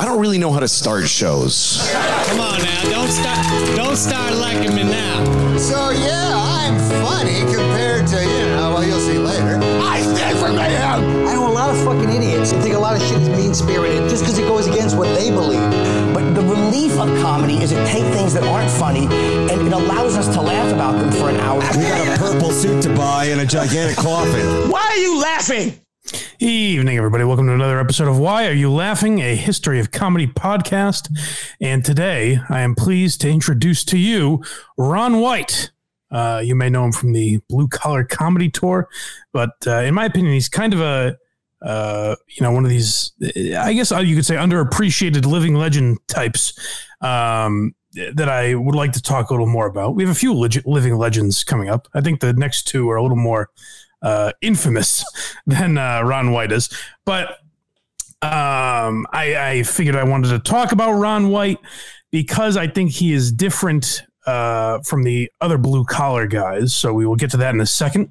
I don't really know how to start shows. Come on now, don't start, don't start liking me now. So yeah, I'm funny compared to you know. Well, you'll see later. I stand for mayhem. I know a lot of fucking idiots that think a lot of shit is mean spirited just because it goes against what they believe. But the relief of comedy is it take things that aren't funny and it allows us to laugh about them for an hour. We got a purple suit to buy and a gigantic coffin. Why are you laughing? Evening, everybody. Welcome to another episode of Why Are You Laughing? A History of Comedy podcast. And today I am pleased to introduce to you Ron White. Uh, you may know him from the Blue Collar Comedy Tour, but uh, in my opinion, he's kind of a uh, you know one of these, I guess you could say, underappreciated living legend types um, that I would like to talk a little more about. We have a few leg- living legends coming up. I think the next two are a little more uh, infamous than uh, Ron White is. But um, I, I figured I wanted to talk about Ron White because I think he is different uh, from the other blue collar guys. So we will get to that in a second.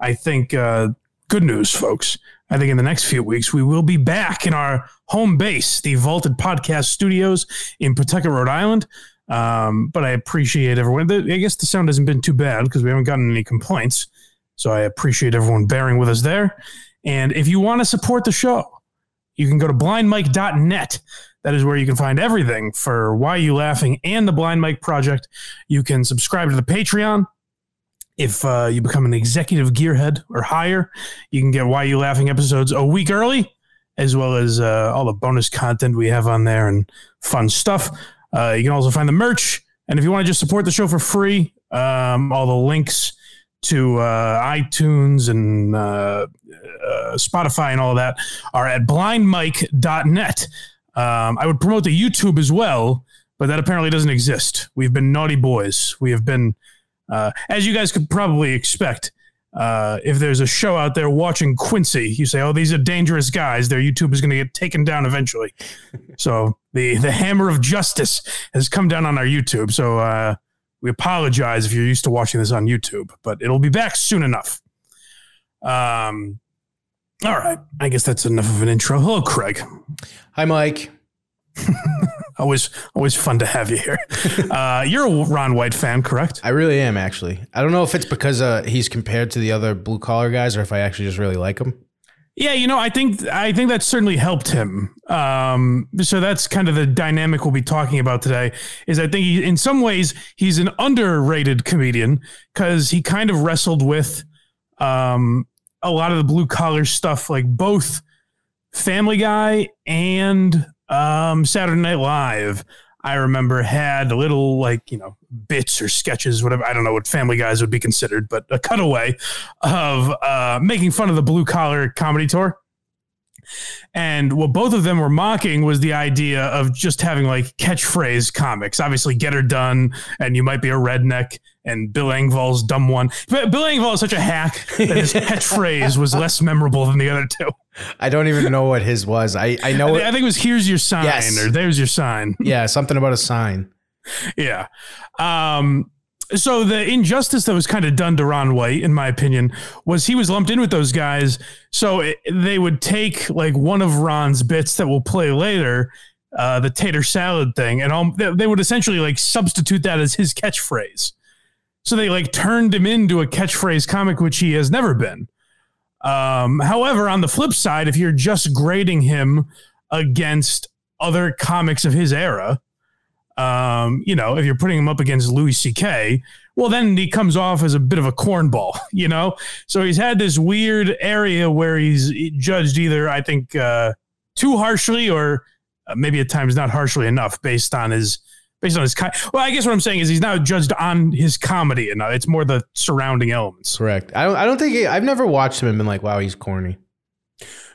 I think uh, good news, folks. I think in the next few weeks we will be back in our home base, the Vaulted Podcast Studios in Pawtucket, Rhode Island. Um, but I appreciate everyone. I guess the sound hasn't been too bad because we haven't gotten any complaints. So I appreciate everyone bearing with us there. And if you want to support the show, you can go to blindmike.net. That is where you can find everything for Why You Laughing and the Blind Mike Project. You can subscribe to the Patreon. If uh, you become an executive gearhead or higher, you can get Why You Laughing episodes a week early, as well as uh, all the bonus content we have on there and fun stuff. Uh, you can also find the merch. And if you want to just support the show for free, um, all the links to uh, iTunes and uh, uh, Spotify and all that are at blindmike.net. Um, I would promote the YouTube as well, but that apparently doesn't exist. We've been naughty boys. We have been, uh, as you guys could probably expect, uh, if there's a show out there watching Quincy, you say, "Oh, these are dangerous guys." Their YouTube is going to get taken down eventually. so the the hammer of justice has come down on our YouTube. So uh, we apologize if you're used to watching this on YouTube, but it'll be back soon enough. Um, all right. I guess that's enough of an intro. Hello, Craig. Hi, Mike. always, always fun to have you here. Uh, you're a Ron White fan, correct? I really am, actually. I don't know if it's because uh, he's compared to the other blue collar guys or if I actually just really like him. Yeah, you know, I think I think that certainly helped him. Um, so that's kind of the dynamic we'll be talking about today. Is I think he, in some ways he's an underrated comedian because he kind of wrestled with um, a lot of the blue collar stuff, like both Family Guy and um, Saturday Night Live. I remember had little like you know bits or sketches, whatever. I don't know what Family Guys would be considered, but a cutaway of uh, making fun of the blue collar comedy tour. And what both of them were mocking was the idea of just having like catchphrase comics. Obviously, get her done, and you might be a redneck, and Bill Engvall's dumb one. But Bill Engvall is such a hack that his catchphrase was less memorable than the other two. I don't even know what his was. I, I know. I, I think it was "Here's your sign" Yes. or "There's your sign." yeah, something about a sign. yeah. Um, so the injustice that was kind of done to Ron White, in my opinion, was he was lumped in with those guys. So it, they would take like one of Ron's bits that we'll play later, uh, the tater salad thing, and all, they, would essentially like substitute that as his catchphrase. So they like turned him into a catchphrase comic, which he has never been. Um, however, on the flip side, if you're just grading him against other comics of his era, um, you know, if you're putting him up against Louis C.K., well, then he comes off as a bit of a cornball, you know? So he's had this weird area where he's judged either, I think, uh, too harshly or uh, maybe at times not harshly enough based on his. Based on his, co- well, I guess what I'm saying is he's not judged on his comedy, and it's more the surrounding elements. Correct. I don't. I don't think he, I've never watched him and been like, "Wow, he's corny."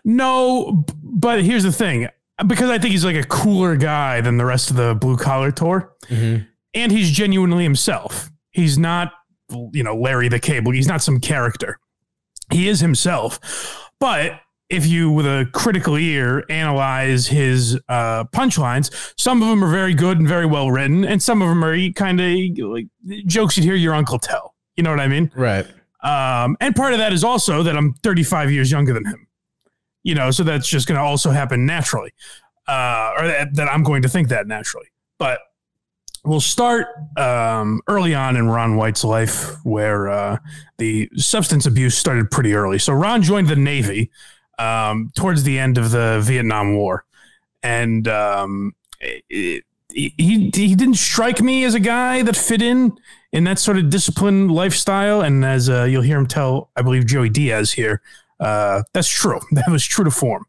No, but here's the thing: because I think he's like a cooler guy than the rest of the blue collar tour, and he's genuinely himself. He's not, you know, Larry the Cable. He's not some character. He is himself. But if you, with a critical ear, analyze his uh, punchlines, some of them are very good and very well written, and some of them are kind of like jokes you'd hear your uncle tell. You know what I mean? Right. Um, and part of that is also that I'm 35 years younger than him. You know, so that's just going to also happen naturally. uh, or that, that I'm going to think that naturally. But we'll start um, early on in Ron White's life, where uh, the substance abuse started pretty early. So Ron joined the Navy um, towards the end of the Vietnam War, and um, it, he he didn't strike me as a guy that fit in in that sort of disciplined lifestyle. And as uh, you'll hear him tell, I believe Joey Diaz here, uh, that's true. That was true to form.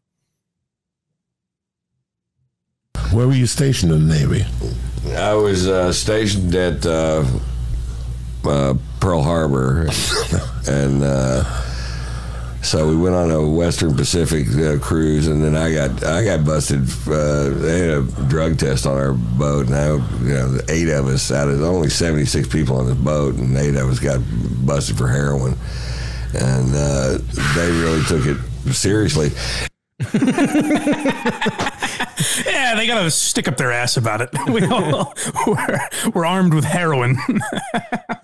Where were you stationed in the Navy? I was uh, stationed at uh, uh, Pearl Harbor, and uh, so we went on a Western Pacific uh, cruise, and then I got I got busted. Uh, they had a drug test on our boat, and I, you know, eight of us out of only seventy six people on the boat, and eight of us got busted for heroin, and uh, they really took it seriously. Yeah, they got to stick up their ass about it. We all, we're, we're armed with heroin.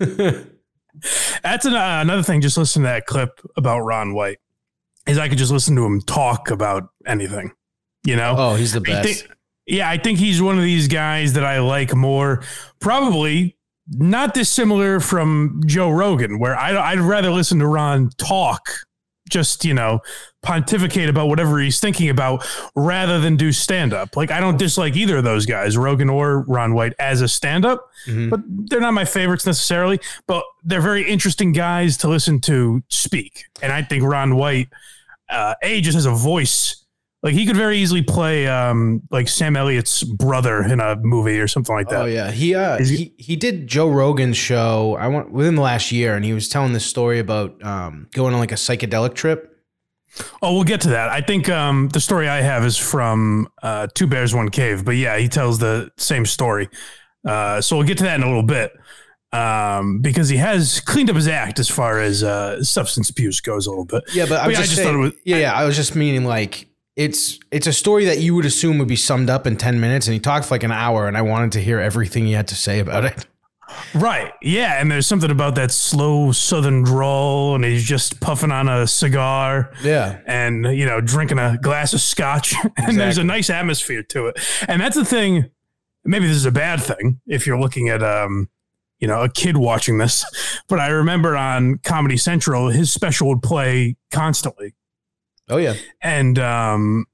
That's an, uh, another thing. Just listen to that clip about Ron White. Is I could just listen to him talk about anything. You know? Oh, he's the I best. think- yeah, I think he's one of these guys that I like more. Probably not dissimilar from Joe Rogan, where I, I'd rather listen to Ron talk, just you know, pontificate about whatever he's thinking about, rather than do stand up. Like I don't dislike either of those guys, Rogan or Ron White, as a stand up, but they're not my favorites necessarily. But they're very interesting guys to listen to speak, and I think Ron White, uh, a just has a voice. Like he could very easily play um, like Sam Elliott's brother in a movie or something like that. Oh yeah, he uh Is he- he, did Joe Rogan's show. I went within the last year, and he was telling this story about um going on like a psychedelic trip. Oh, we'll get to that. I think um, the story I have is from uh, Two Bears One Cave, but yeah, he tells the same story. Uh, so we'll get to that in a little bit um, because he has cleaned up his act as far as uh, substance abuse goes a little bit. Yeah, but I was just, saying, yeah, yeah, I was just meaning like it's it's a story that you would assume would be summed up in ten minutes, and he talked for like an hour, and I wanted to hear everything he had to say about it. Right. Yeah. And there's something about that slow southern drawl, and he's just puffing on a cigar. Yeah. And, you know, drinking a glass of scotch. and there's a nice atmosphere to it. And that's the thing. Maybe this is a bad thing if you're looking at, um, you know, a kid watching this. But I remember on Comedy Central, his special would play constantly. Oh yeah, And um,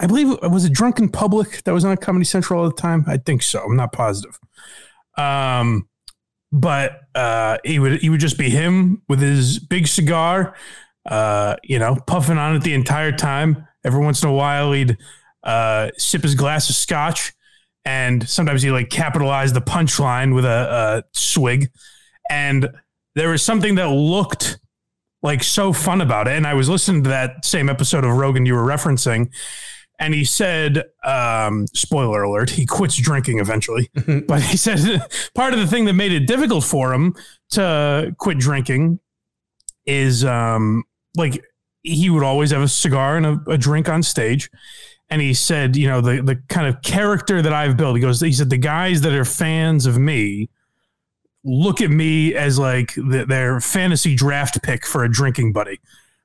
I believe it was a Drunk in Public that was on Comedy Central all the time. I think so. I'm not positive. Um, but uh, he would he would just be him with his big cigar, uh, you know, puffing on it the entire time. Every once in a while, he'd uh, sip his glass of scotch, and sometimes he like capitalize the punchline with a, a swig. And there was something that looked like so fun about it. And I was listening to that same episode of Rogan you were referencing, and he said, um, spoiler alert, he quits drinking eventually. but he said part of the thing that made it difficult for him to quit drinking is um, like he would always have a cigar and a, a drink on stage. And he said, you know, the the kind of character that I've built, he goes, he said, the guys that are fans of me look at me as like the, their fantasy draft pick for a drinking buddy,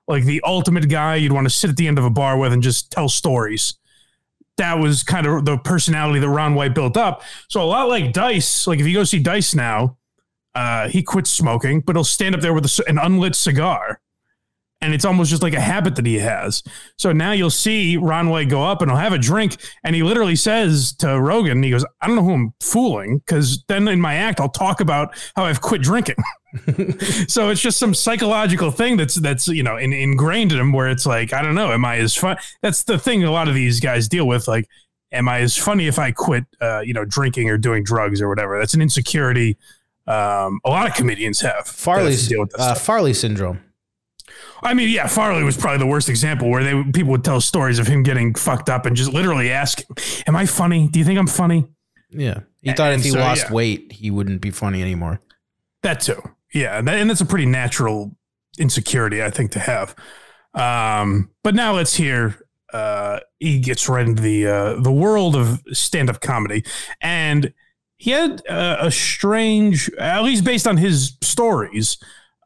like the ultimate guy you'd want to sit at the end of a bar with and just tell stories. That was kind of the personality that Ron White built up. So a lot like Dice, like if you go see Dice now, uh, he quits smoking, but he'll stand up there with a an unlit cigar. And it's almost just like a habit that he has. So now you'll see Ron White go up and he'll have a drink. And he literally says to Rogan, he goes, I don't know who I'm fooling. Cause then in my act, I'll talk about how I've quit drinking. so it's just some psychological thing that's, that's, you know, in, ingrained in him where it's like, I don't know, am I as fun? That's the thing a lot of these guys deal with. Like, am I as funny if I quit, uh, you know, drinking or doing drugs or whatever? That's an insecurity. Um, a lot of comedians have. that have to Farley's deal with uh. Farley syndrome. I mean, yeah, Farley was probably the worst example where they people would tell stories of him getting fucked up and just literally ask, "Am I funny? Do you think I'm funny?" Yeah, he thought if he so, lost yeah. weight, he wouldn't be funny anymore. That too, yeah, and, that, and that's a pretty natural insecurity, I think, to have. Um, but now let's hear. Uh, he gets right into the uh, the world of stand up comedy, and he had uh, a strange, at least based on his stories.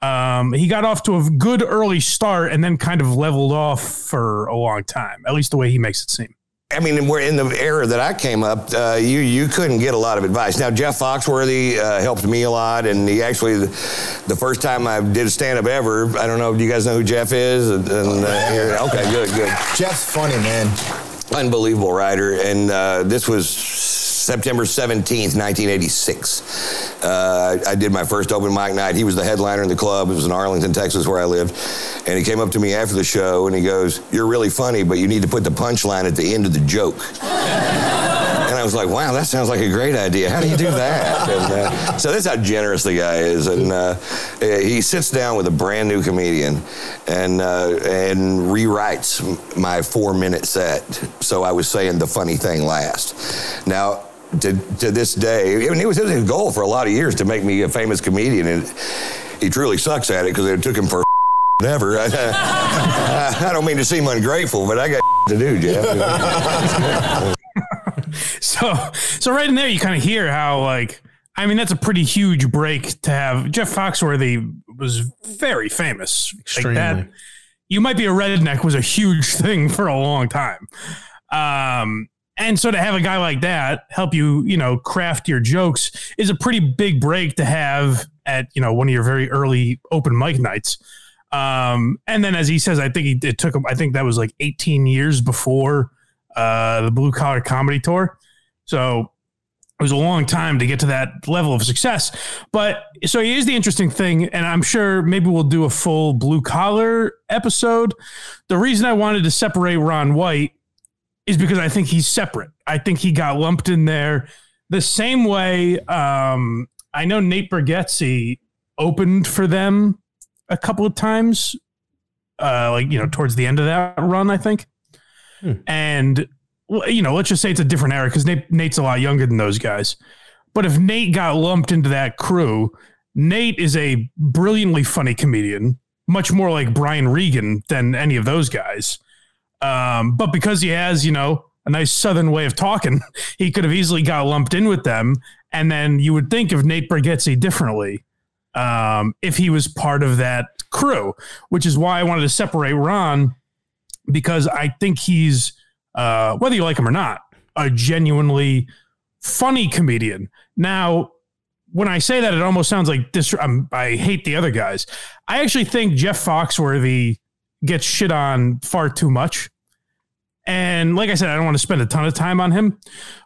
Um, he got off to a good early start and then kind of leveled off for a long time, at least the way he makes it seem. I mean, we're in the era that I came up. Uh, you you couldn't get a lot of advice. Now Jeff Foxworthy uh, helped me a lot, and he actually the, the first time I did a stand up ever. I don't know. Do you guys know who Jeff is? And, and, uh, okay, good, good. Jeff's funny, man. Unbelievable writer, and uh, this was September 17th, 1986. Uh, I did my first open mic night. He was the headliner in the club. It was in Arlington, Texas, where I lived. And he came up to me after the show and he goes, You're really funny, but you need to put the punchline at the end of the joke. And I was like, wow, that sounds like a great idea. How do you do that? And, uh, so that's how generous the guy is. And uh, he sits down with a brand new comedian and uh, and rewrites my four minute set. So I was saying the funny thing last. Now. To, to this day, I mean, it was his goal for a lot of years to make me a famous comedian, and he truly sucks at it because it took him for Never. I, I don't mean to seem ungrateful, but I got to do, Jeff. So, so right in there, you kind of hear how like, I mean, that's a pretty huge break to have. Jeff Foxworthy was very famous. Extremely. Like that, you might be a redneck was a huge thing for a long time. Um, and so to have a guy like that help you, you know, craft your jokes is a pretty big break to have at, you know, one of your very early open mic nights. Um, and then as he says, I think he, it took him, I think that was like 18 years before uh, the blue collar comedy tour. So it was a long time to get to that level of success. But so here's the interesting thing, and I'm sure maybe we'll do a full blue collar episode. The reason I wanted to separate Ron White is because I think he's separate. I think he got lumped in there the same way. Um, I know Nate Bargatze opened for them a couple of times, uh, like you know, towards the end of that run, I think. And well, you know, let's just say it's a different era because Nate, Nate's a lot younger than those guys. But if Nate got lumped into that crew, Nate is a brilliantly funny comedian, much more like Brian Regan than any of those guys. Um, but because he has, you know, a nice southern way of talking, he could have easily got lumped in with them. And then you would think of Nate Bargatze differently um, if he was part of that crew, which is why I wanted to separate Ron because I think he's, uh, whether you like him or not, a genuinely funny comedian. Now, when I say that, it almost sounds like this. I'm, I hate the other guys. I actually think Jeff Foxworthy gets shit on far too much. And like I said, I don't want to spend a ton of time on him,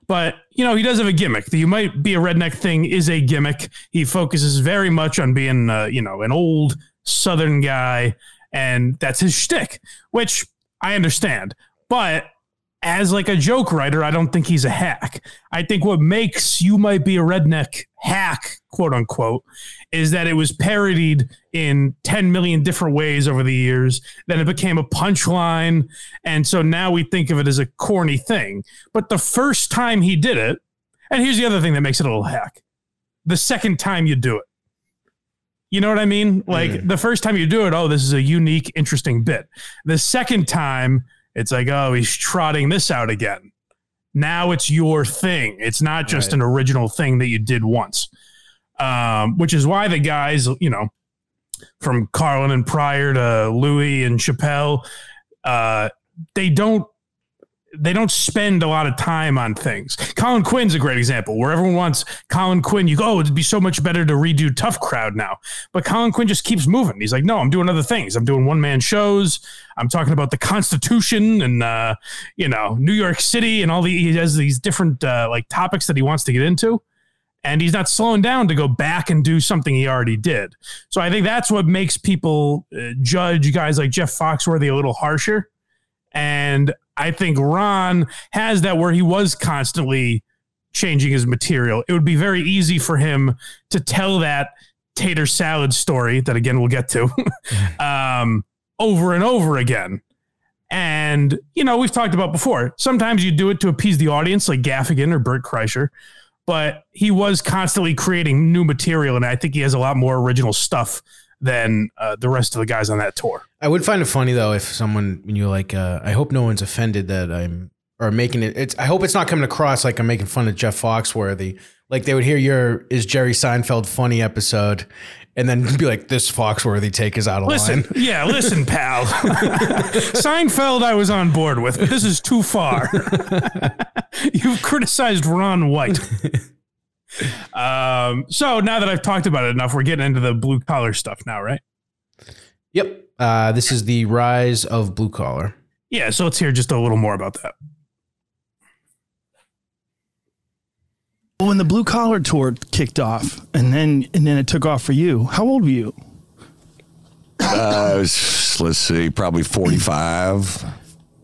but you know, he does have a gimmick. The you might be a redneck thing is a gimmick. He focuses very much on being, uh, you know, an old Southern guy, and that's his shtick, which I understand. But as like a joke writer, I don't think he's a hack. I think what makes you might be a redneck hack, quote unquote, is that it was parodied in 10 million different ways over the years. Then it became a punchline. And so now we think of it as a corny thing. But the first time he did it, and here's the other thing that makes it a little hack the second time you do it. You know what I mean? Like mm. the first time you do it, oh, this is a unique, interesting bit. The second time, it's like, oh, he's trotting this out again. Now it's your thing. It's not just an original thing that you did once. Um, which is why the guys, you know, from Carlin and Pryor to Louis and Chappelle, uh, they don't they don't spend a lot of time on things. Colin Quinn's a great example where everyone wants Colin Quinn. You go, oh, it'd be so much better to redo Tough Crowd now. But Colin Quinn just keeps moving. He's like, no, I'm doing other things. I'm doing one man shows. I'm talking about the Constitution and, uh, you know, New York City and all the, he has these different uh, like topics that he wants to get into. And he's not slowing down to go back and do something he already did. So I think that's what makes people uh, judge guys like Jeff Foxworthy a little harsher. And I think Ron has that where he was constantly changing his material. It would be very easy for him to tell that tater salad story that again we'll get to um, over and over again. And you know we've talked about before. Sometimes you do it to appease the audience, like Gaffigan or Bert Kreischer, but he was constantly creating new material, and I think he has a lot more original stuff than uh, the rest of the guys on that tour. I would find it funny though if someone when you're like, uh, I hope no one's offended that I'm or making it. It's I hope it's not coming across like I'm making fun of Jeff Foxworthy. Like they would hear your is Jerry Seinfeld funny episode, and then be like, "This Foxworthy take is out of Listen, line." yeah, listen, pal. Seinfeld, I was on board with, but this is too far. You've criticized Ron White. Um, so now that I've talked about it enough, we're getting into the blue collar stuff now, right? Yep. Uh, this is the rise of blue collar. Yeah, so let's hear just a little more about that. When the blue collar tour kicked off, and then and then it took off for you. How old were you? Uh, was, let's see, probably 45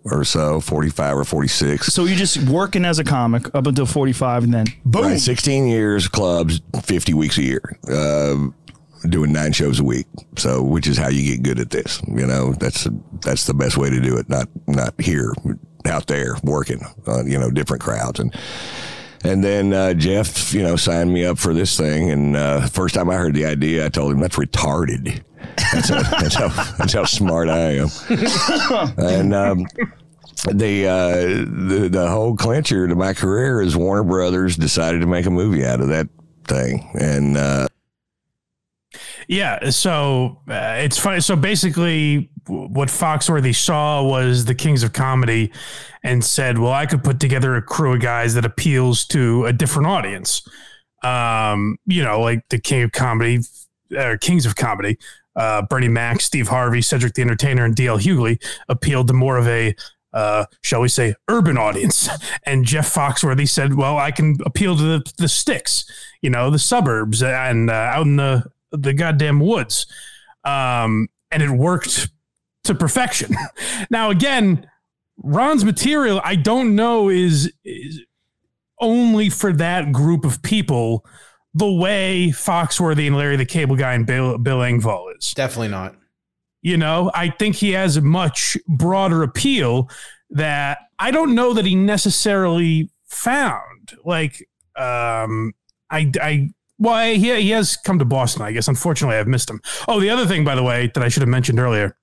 or so, 45 or 46. So you're just working as a comic up until 45, and then boom. Right, 16 years, clubs, 50 weeks a year, uh, doing nine shows a week. So, which is how you get good at this. You know, that's that's the best way to do it. Not not here, out there working on you know different crowds and. And then uh, Jeff, you know, signed me up for this thing. And uh, first time I heard the idea, I told him that's retarded. That's how, that's how, that's how smart I am. and um, the, uh, the the whole clincher to my career is Warner Brothers decided to make a movie out of that thing, and uh, Yeah, so uh, it's funny. So basically, what Foxworthy saw was the Kings of Comedy, and said, "Well, I could put together a crew of guys that appeals to a different audience." Um, you know, like the King of Comedy, or Kings of Comedy, uh, Bernie Mac, Steve Harvey, Cedric the Entertainer, and D.L. Hughley appealed to more of a uh, shall we say, urban audience. And Jeff Foxworthy said, well, I can appeal to the, the sticks, you know, the suburbs and uh, out in the, the goddamn woods. Um, and it worked to perfection. now, again, Ron's material, I don't know, is, is only for that group of people the way Foxworthy and Larry the Cable Guy and Bill, Bill Engvall is. Definitely not. You know, I think he has a much broader appeal that I don't know that he necessarily found. Like, um, I, I, well, I, he, he has come to Boston, I guess. Unfortunately, I've missed him. Oh, the other thing, by the way, that I should have mentioned earlier.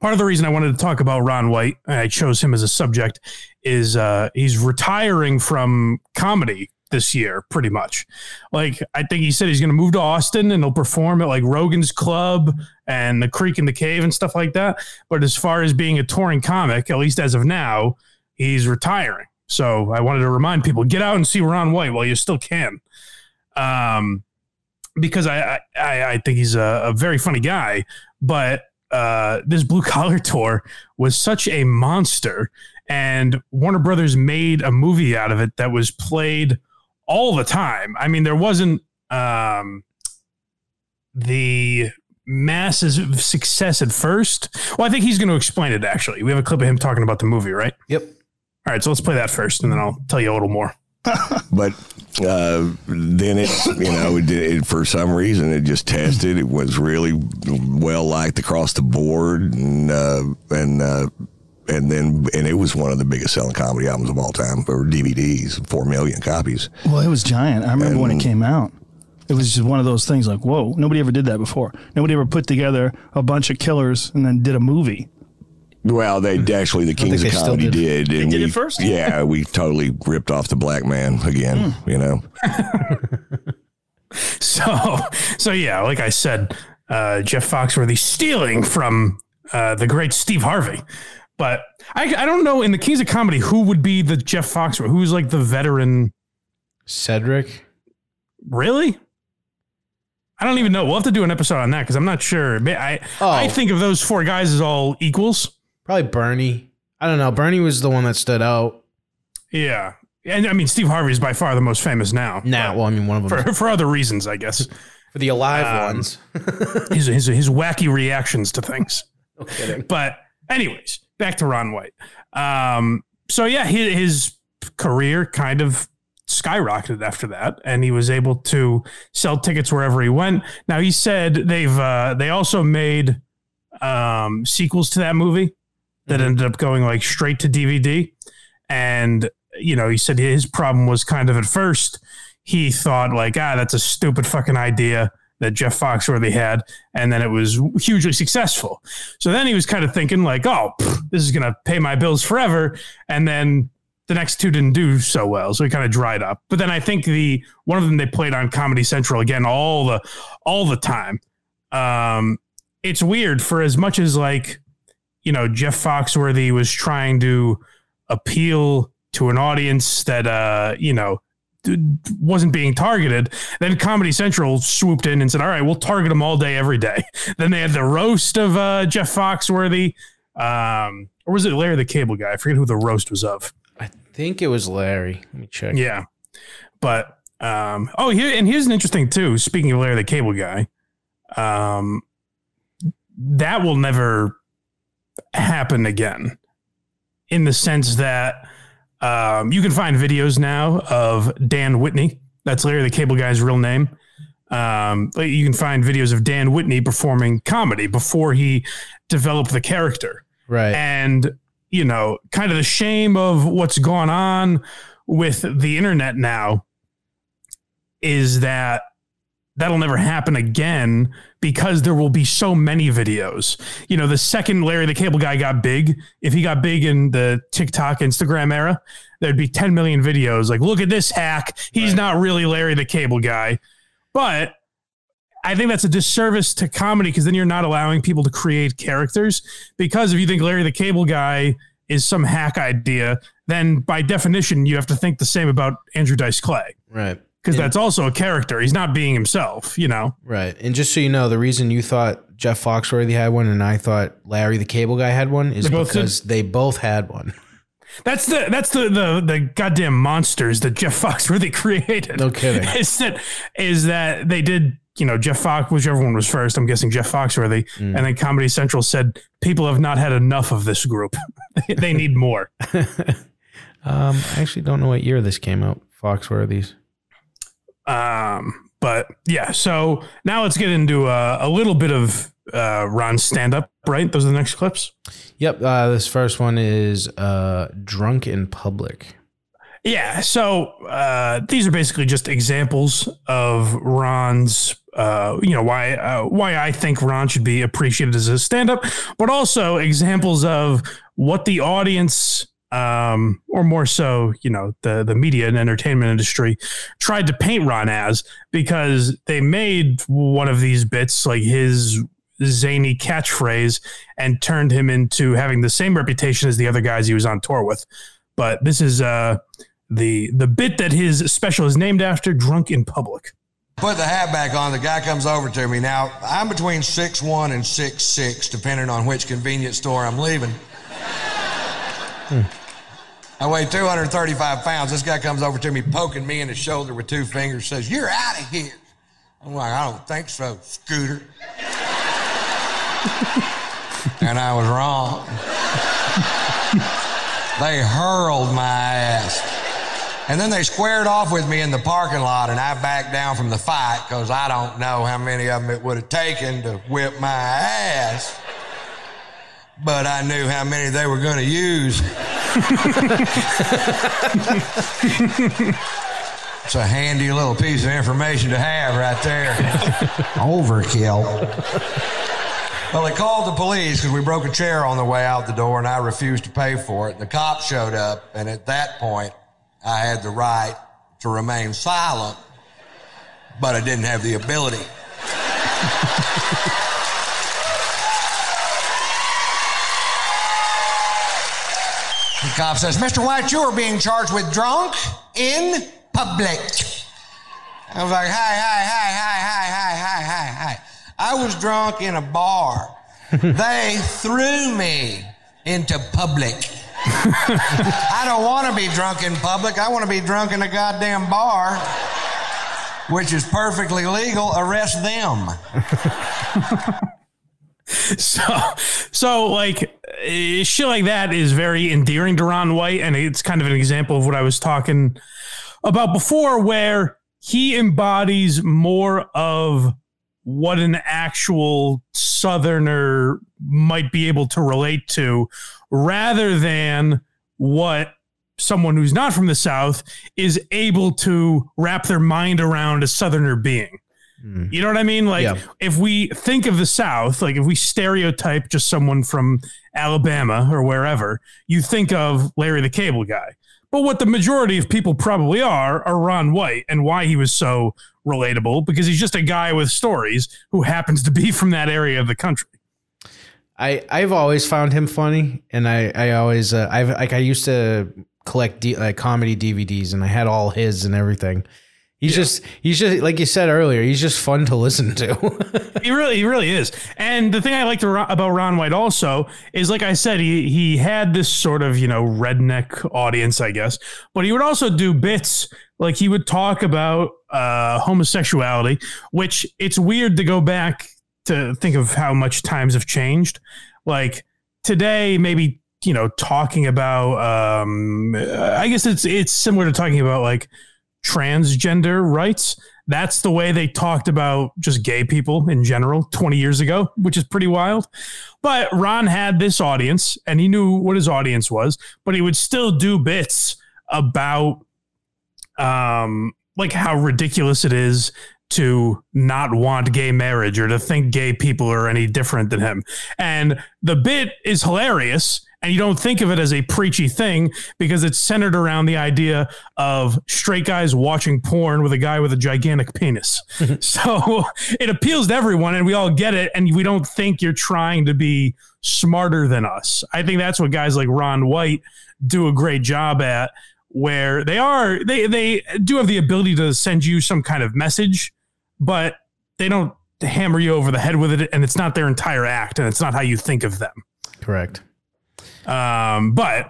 Part of the reason I wanted to talk about Ron White, and I chose him as a subject, is uh, he's retiring from comedy this year, pretty much. Like, I think he said he's going to move to Austin and he'll perform at like Rogan's Club and the Creek and the Cave and stuff like that. But as far as being a touring comic, at least as of now, he's retiring. So I wanted to remind people get out and see Ron White while you still can. Um, because I, I, I think he's a, a very funny guy, but uh, this blue collar tour was such a monster, and Warner Brothers made a movie out of it that was played all the time. I mean, there wasn't um, the massive success at first. Well, I think he's going to explain it. Actually, we have a clip of him talking about the movie, right? Yep. All right, so let's play that first, and then I'll tell you a little more. but uh, then it, you know, it, it, for some reason it just tested. It was really well liked across the board, and uh, and uh, and then and it was one of the biggest selling comedy albums of all time for DVDs, four million copies. Well, it was giant. I remember And- when it came out. It was just one of those things like, whoa, nobody ever did that before. Nobody ever put together a bunch of killers and then did a movie. Well, they actually the Kings of they still Comedy did. did. They and did we, it first? Yeah, we totally ripped off the black man again. You know, So, so yeah, like I said, uh, Jeff Foxworthy stealing from uh, the great Steve Harvey. But I, I don't know in the Kings of Comedy who would be the Jeff Foxworthy, who's like the veteran. Cedric. Really? I don't even know. We'll have to do an episode on that because I'm not sure. I I think of those four guys as all equals. Probably Bernie. I don't know. Bernie was the one that stood out. Yeah, and I mean Steve Harvey is by far the most famous now. Nah, well, I mean one of them for for other reasons, I guess. For the alive Um, ones. his, his his wacky reactions to things. No kidding. But anyways, back to Ron White. Um, so yeah, his, his career kind of skyrocketed after that, and he was able to sell tickets wherever he went. Now he said they've uh, they also made um, sequels to that movie that ended up going like straight to DVD, and you know he said his problem was kind of at first he thought like ah that's a stupid fucking idea that Jeff Foxworthy had, and then it was hugely successful. So then he was kind of thinking like, oh, pff, this is gonna pay my bills forever, and then the next two didn't do so well, so he kind of dried up. But then I think the one of them they played on Comedy Central again all the all the time. Um, it's weird for as much as like you know Jeff Foxworthy was trying to appeal to an audience that uh you know wasn't being targeted. Then Comedy Central swooped in and said, "All right, we'll target them all day, every day." then they had the roast of uh, Jeff Foxworthy, um, or was it Larry the Cable Guy? I forget who the roast was of. I think it was Larry. Let me check. Yeah, but um, oh, here and here's an interesting too. Speaking of Larry the Cable Guy, um, that will never happen again, in the sense that um, you can find videos now of Dan Whitney. That's Larry the Cable Guy's real name. Um, you can find videos of Dan Whitney performing comedy before he developed the character. Right. And, you know, kind of the shame of what's gone on with the internet now is that that'll never happen again because there will be so many videos. You know, the second Larry the Cable Guy got big, if he got big in the TikTok, Instagram era, there'd be 10 million videos like, look at this hack. He's not really Larry the Cable Guy. But I think that's a disservice to comedy because then you're not allowing people to create characters. Because if you think Larry the Cable Guy is some hack idea, then by definition, you have to think the same about Andrew Dice Clay Right. Because that's also a character. He's not being himself, you know? Right. And just so you know, the reason you thought Jeff Foxworthy had one and I thought Larry the Cable Guy had one is They both because they both had one. That's the that's the the the goddamn monsters that Jeff Foxworthy created. No kidding. Is that is that they did you know Jeff Fox whichever one was first. I'm guessing Jeff Foxworthy, Mm. and then Comedy Central said people have not had enough of this group. they need more. Um, I actually don't know what year this came out. Foxworthy's. Um, but yeah, so now let's get into a, a little bit of uh, Ron's stand up. Right, those are the next clips. Yep. Uh, this first one is uh, drunk in public. Yeah. So uh, these are basically just examples of Ron's, uh, you know, why uh, why I think Ron should be appreciated as a stand up, but also examples of what the audience. Um, or more so, you know, the the media and entertainment industry tried to paint Ron as because they made one of these bits like his zany catchphrase and turned him into having the same reputation as the other guys he was on tour with. But this is uh the the bit that his special is named after, drunk in public. Put the hat back on. The guy comes over to me. Now, I'm between six one and six six, depending on which convenience store I'm leaving. I weigh 235 pounds. This guy comes over to me, poking me in the shoulder with two fingers, says, You're out of here. I'm like, I don't think so, Scooter. and I was wrong. they hurled my ass. And then they squared off with me in the parking lot, and I backed down from the fight because I don't know how many of them it would have taken to whip my ass. But I knew how many they were going to use. it's a handy little piece of information to have right there. Overkill. Well, they called the police because we broke a chair on the way out the door and I refused to pay for it. And The cops showed up, and at that point, I had the right to remain silent, but I didn't have the ability. Cop says, Mr. White, you are being charged with drunk in public. I was like, hi, hi, hi, hi, hi, hi, hi, hi, hi. I was drunk in a bar. they threw me into public. I don't want to be drunk in public. I want to be drunk in a goddamn bar, which is perfectly legal. Arrest them. So, so like Uh, shit like that is very endearing to Ron White, and it's kind of an example of what I was talking about before, where he embodies more of what an actual Southerner might be able to relate to, rather than what someone who's not from the South is able to wrap their mind around a Southerner being. You know what I mean? Like Yeah. if we think of the South, like if we stereotype just someone from Alabama or wherever, you think of Larry the Cable Guy. But what the majority of people probably are are Ron White and why he was so relatable because he's just a guy with stories who happens to be from that area of the country. I I've always found him funny, and I I always uh, I've like I used to collect D, like comedy DVDs, and I had all his and everything. He's just he's just like you said earlier. He's just fun to listen to. he really he really is. And the thing I liked about Ron White also is like I said he he had this sort of, you know, redneck audience, I guess. But he would also do bits like he would talk about uh homosexuality, which it's weird to go back to think of how much times have changed. Like today maybe, you know, talking about um I guess it's it's similar to talking about like transgender rights. That's the way they talked about just gay people in general 20 years ago, which is pretty wild. But Ron had this audience and he knew what his audience was, but he would still do bits about um like how ridiculous it is to not want gay marriage or to think gay people are any different than him. And the bit is hilarious and you don't think of it as a preachy thing because it's centered around the idea of straight guys watching porn with a guy with a gigantic penis. so it appeals to everyone and we all get it and we don't think you're trying to be smarter than us. I think that's what guys like Ron White do a great job at where they are they they do have the ability to send you some kind of message but they don't hammer you over the head with it and it's not their entire act and it's not how you think of them. Correct. Um, but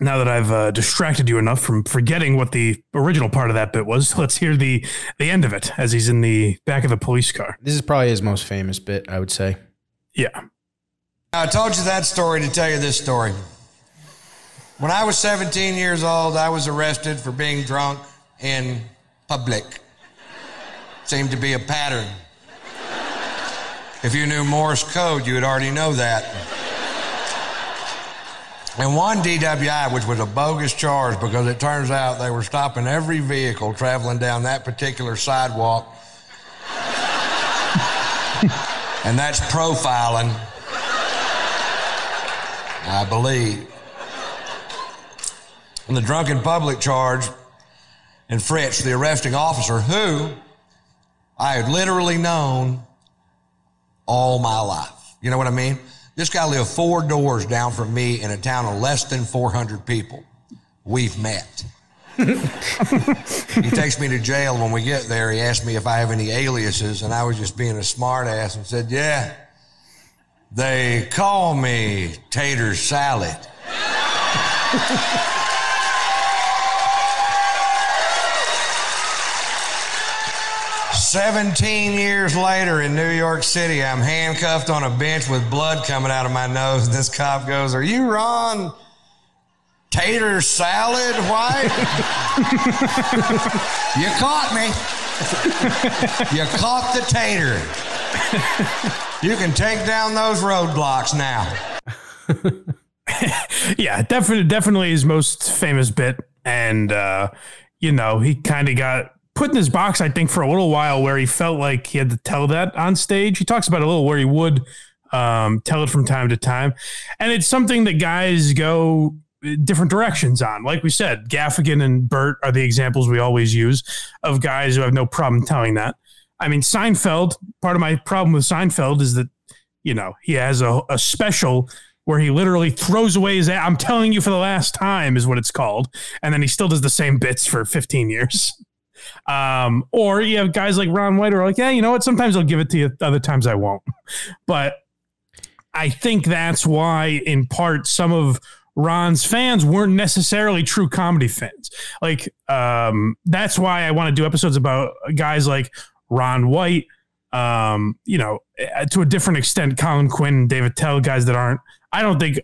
now that I've uh, distracted you enough from forgetting what the original part of that bit was, let's hear the the end of it as he's in the back of the police car. This is probably his most famous bit, I would say. Yeah. I told you that story to tell you this story. When I was 17 years old, I was arrested for being drunk in public. Seemed to be a pattern. If you knew Morse code, you would already know that. And one DWI, which was a bogus charge because it turns out they were stopping every vehicle traveling down that particular sidewalk. and that's profiling, I believe. And the drunken public charge and Fritz, the arresting officer, who I had literally known all my life. You know what I mean? This guy lived four doors down from me in a town of less than 400 people. We've met. he takes me to jail. When we get there, he asks me if I have any aliases, and I was just being a smartass and said, Yeah. They call me Tater Salad. 17 years later in New York City, I'm handcuffed on a bench with blood coming out of my nose. This cop goes, Are you Ron Tater Salad White? you caught me. you caught the tater. You can take down those roadblocks now. yeah, definitely, definitely his most famous bit, and uh, you know he kind of got put in his box, I think, for a little while where he felt like he had to tell that on stage. He talks about a little where he would um, tell it from time to time. And it's something that guys go different directions on. Like we said, Gaffigan and Bert are the examples we always use of guys who have no problem telling that. I mean, Seinfeld, part of my problem with Seinfeld is that, you know, he has a, a special where he literally throws away his, I'm telling you for the last time is what it's called. And then he still does the same bits for 15 years. Um, or you have guys like Ron White who are like, yeah, you know what? Sometimes I'll give it to you, other times I won't. But I think that's why, in part, some of Ron's fans weren't necessarily true comedy fans. Like, um, that's why I want to do episodes about guys like Ron White, um, you know, to a different extent, Colin Quinn, Dave Attell, guys that aren't, I don't think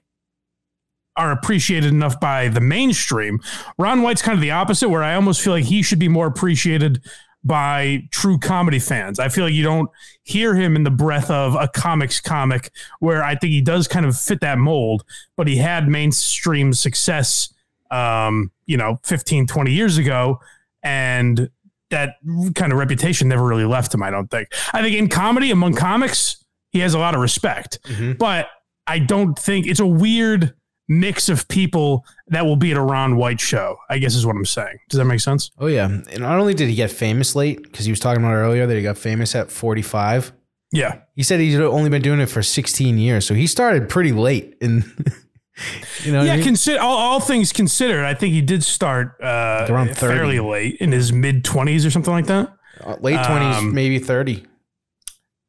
are appreciated enough by the mainstream. Ron White's kind of the opposite, where I almost feel like he should be more appreciated by true comedy fans. I feel like you don't hear him in the breath of a comics comic, where I think he does kind of fit that mold, but he had mainstream success, um, you know, 15, 20 years ago. And that kind of reputation never really left him, I don't think. I think in comedy, among comics, he has a lot of respect, Mm-hmm. but I don't think it's a weird mix of people that will be at a Ron White show. I guess is what I'm saying. Does that make sense? Oh yeah, and not only did he get famous late because he was talking about earlier that he got famous at 45. Yeah, he said he's only been doing it for 16 years, so he started pretty late. In you know, what I yeah. mean? Consider all, all things considered, I think he did start uh, Around 30. fairly late in his mid 20s or something like that. Uh, late 20s, Um, maybe 30.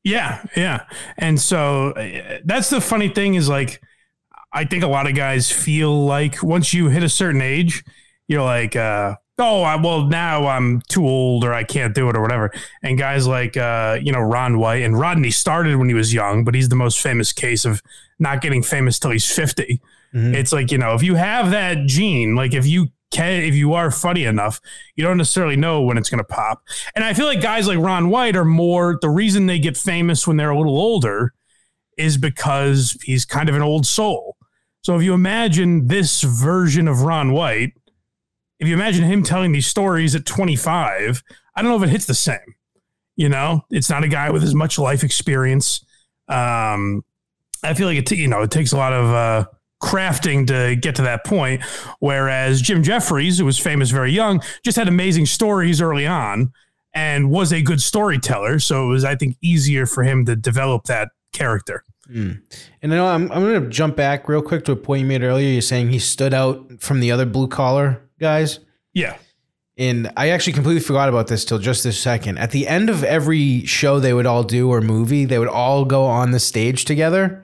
Yeah, yeah. And so uh, that's the funny thing is like I think a lot of guys feel like once you hit a certain age, you're like uh oh, I, well now I'm too old or I can't do it or whatever. And guys like uh you know Ron White and Rodney started when he was young, but he's the most famous case of not getting famous till he's 50. It's like, you know, if you have that gene, like if you can if you are funny enough, you don't necessarily know when it's going to pop. And I feel like guys like Ron White are more the reason they get famous when they're a little older is because he's kind of an old soul. So if you imagine this version of Ron White, if you imagine him telling these stories at 25, I don't know if it hits the same. You know, it's not a guy with as much life experience. Um, I feel like it, t- you know, it takes a lot of uh, crafting to get to that point. Whereas Jim Jeffries, who was famous very young, just had amazing stories early on and was a good storyteller. So it was, I think, easier for him to develop that character. Mm. And I know I'm, I'm going to jump back real quick to a point you made earlier. You're saying he stood out from the other blue collar guys. Yeah. And I actually completely forgot about this till just this second. At the end of every show they would all do or movie, they would all go on the stage together.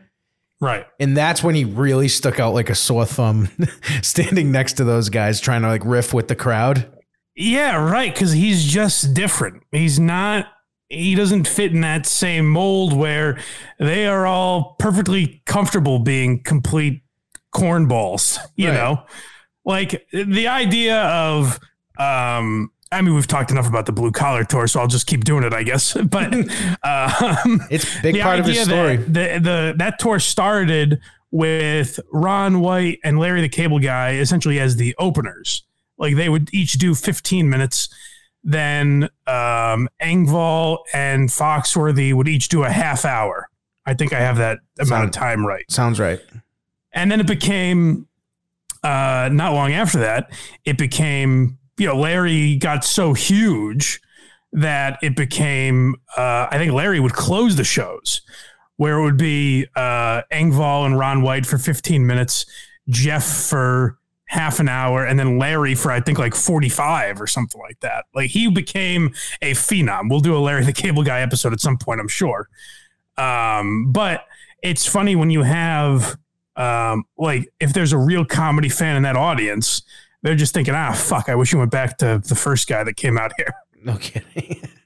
Right. And that's when he really stuck out like a sore thumb standing next to those guys trying to like riff with the crowd. Yeah, right. Because he's just different. He's not. He doesn't fit in that same mold where they are all perfectly comfortable being complete cornballs. You Right. know, like the idea of. um I mean, we've talked enough about the blue collar tour, so I'll just keep doing it, I guess. But um, it's a big part of his idea story. That, the, the that tour started with Ron White and Larry the Cable Guy essentially as the openers. Like they would each do 15 minutes. Then um, Engvall and Foxworthy would each do a half hour. I think I have that amount of time right. Sounds right. And then it became uh, not long after that, it became, you know, Larry got so huge that it became, uh, I think Larry would close the shows where it would be uh, Engvall and Ron White for 15 minutes, Jeff for half an hour, and then Larry for, I think, like 45 or something like that. Like he became a phenom. We'll do a Larry the Cable Guy episode at some point, I'm sure. Um, but it's funny when you have um, like if there's a real comedy fan in that audience, they're just thinking, ah, fuck, I wish you went back to the first guy that came out here. No kidding.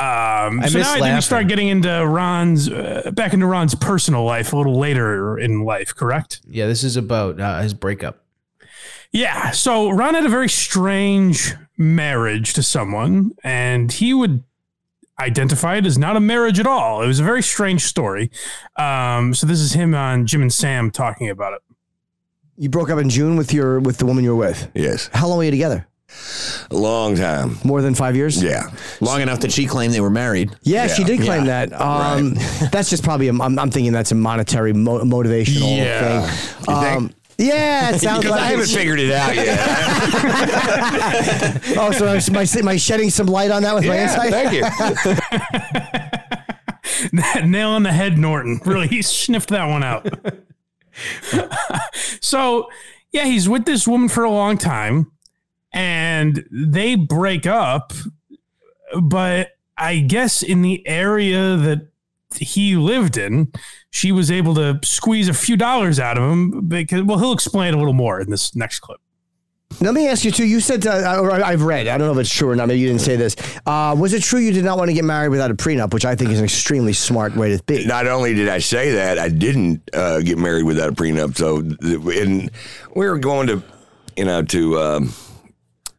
Um, I so miss now I think we start getting into Ron's uh, back into Ron's personal life a little later in life, correct? Yeah, this is about uh, his breakup. Yeah. So Ron had a very strange marriage to someone, and he would identify it as not a marriage at all. It was a very strange story. Um, so this is him on Jim and Sam talking about it. You broke up in June with your with the woman you were with. Yes. How long were you together? A long time. More than five years. Yeah. Long enough that she claimed they were married. Yeah, she did claim Yeah. that. Um, That's just probably. A, I'm, I'm thinking that's a monetary mo- motivational Yeah. thing. You? Um, yeah, it sounds Because like I haven't figured it out yet. oh, so am I, am I shedding some light on that with my Yeah, insight? thank you. Nail on the head, Norton. Really, he sniffed that one out. so, yeah, he's with this woman for a long time and they break up. But I guess in the area that he lived in, she was able to squeeze a few dollars out of him because, well, he'll explain a little more in this next clip. Let me ask you too. You said, uh, or I've read. I don't know if it's true or not. Maybe you didn't say this. Uh, was it true you did not want to get married without a prenup, which I think is an extremely smart way to be? Not only did I say that, I didn't uh, get married without a prenup. So, and we were going to, you know, to. Um,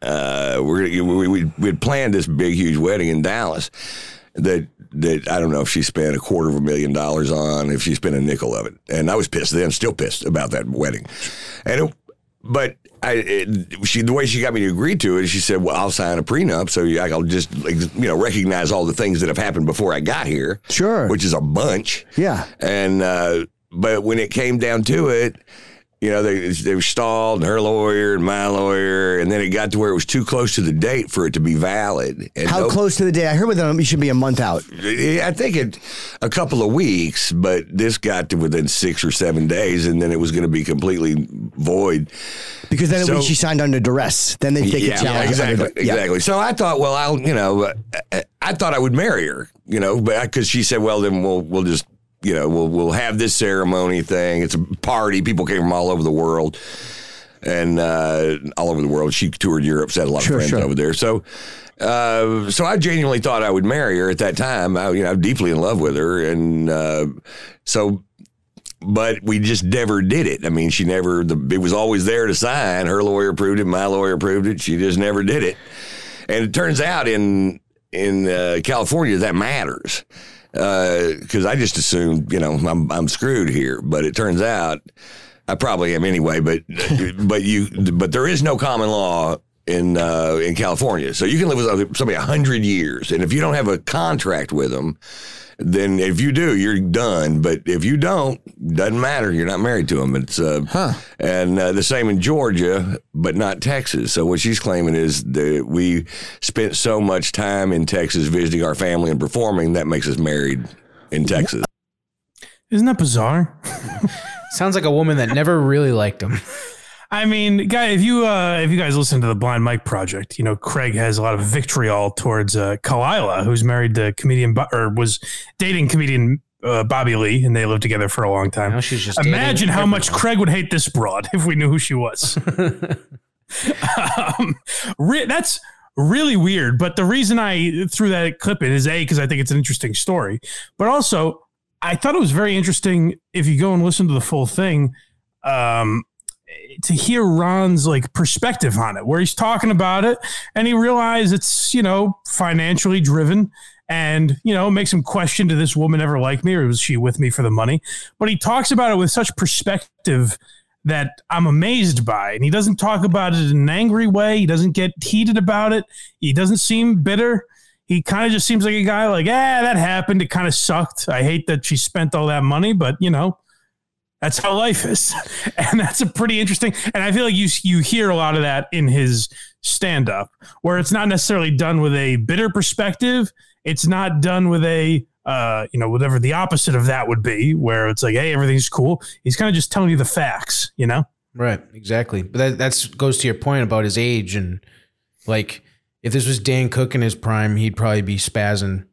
uh, we're we we we'd planned this big huge wedding in Dallas that that I don't know if she spent a quarter of a million dollars on, if she spent a nickel of it, and I was pissed then, still pissed about that wedding, and it, but I it, she the way she got me to agree to it, she said, "Well, I'll sign a prenup, so I'll just you know recognize all the things that have happened before I got here, sure, which is a bunch, yeah, and uh, but when it came down to it." You know, they they were stalled, and her lawyer and my lawyer, and then it got to where it was too close to the date for it to be valid. And How no- close to the date? I heard with them, you should be a month out. I think it a couple of weeks, but this got to within six or seven days, and then it was going to be completely void. Because then it So- she signed under duress. Then they take yeah, a challenge. exactly, under- yeah. exactly. So I thought, well, I'll, you know, uh, I thought I would marry her, you know, but because she said, well, then we'll we'll just, you know, we'll we'll have this ceremony thing. It's a party. People came from all over the world. And uh, all over the world, she toured Europe. She had a lot Sure, of friends sure. over there. So, uh, so I genuinely thought I would marry her at that time. I, you know, I'm deeply in love with her, and uh, so but we just never did it. I mean, she never. The, it was always there to sign. Her lawyer approved it. My lawyer approved it. She just never did it. And it turns out in in uh, California that matters because I just assumed you know I'm I'm screwed here. But it turns out I probably am anyway. But but you but there is no common law. In uh, in California, so you can live with somebody a hundred years, and if you don't have a contract with them, then if you do, you're done. But if you don't, doesn't matter. You're not married to him. It's uh, and uh, the same in Georgia, but not Texas. So what she's claiming is that we spent so much time in Texas visiting our family and performing that makes us married in Texas. Isn't that bizarre? Sounds like a woman that never really liked him. I mean, guy, if you uh, if you guys listen to the Blind Mike project, you know Craig has a lot of vitriol towards uh, Khalyla, who's married to comedian or was dating comedian uh, Bobby Lee, and they lived together for a long time. Now she's just Imagine how much everyone. Craig would hate this broad if we knew who she was. um, re- that's really weird. But the reason I threw that clip in is a because I think it's an interesting story, but also I thought it was very interesting if you go and listen to the full thing. Um, to hear Ron's like perspective on it, where he's talking about it and he realized it's, you know, financially driven and, you know, makes him question did this woman ever like me or was she with me for the money? But he talks about it with such perspective that I'm amazed by. And he doesn't talk about it in an angry way. He doesn't get heated about it. He doesn't seem bitter. He kind of just seems like a guy like, ah, that happened. It kind of sucked. I hate that she spent all that money, but you know, that's how life is. And that's a pretty interesting. And I feel like you you hear a lot of that in his stand up, where it's not necessarily done with a bitter perspective. It's not done with a uh, you know, whatever the opposite of that would be, where it's like, hey, everything's cool. He's kind of just telling you the facts, you know? Right, exactly. But that that's goes to your point about his age and like if this was Dane Cook in his prime, he'd probably be spazzing.